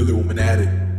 Illuminati.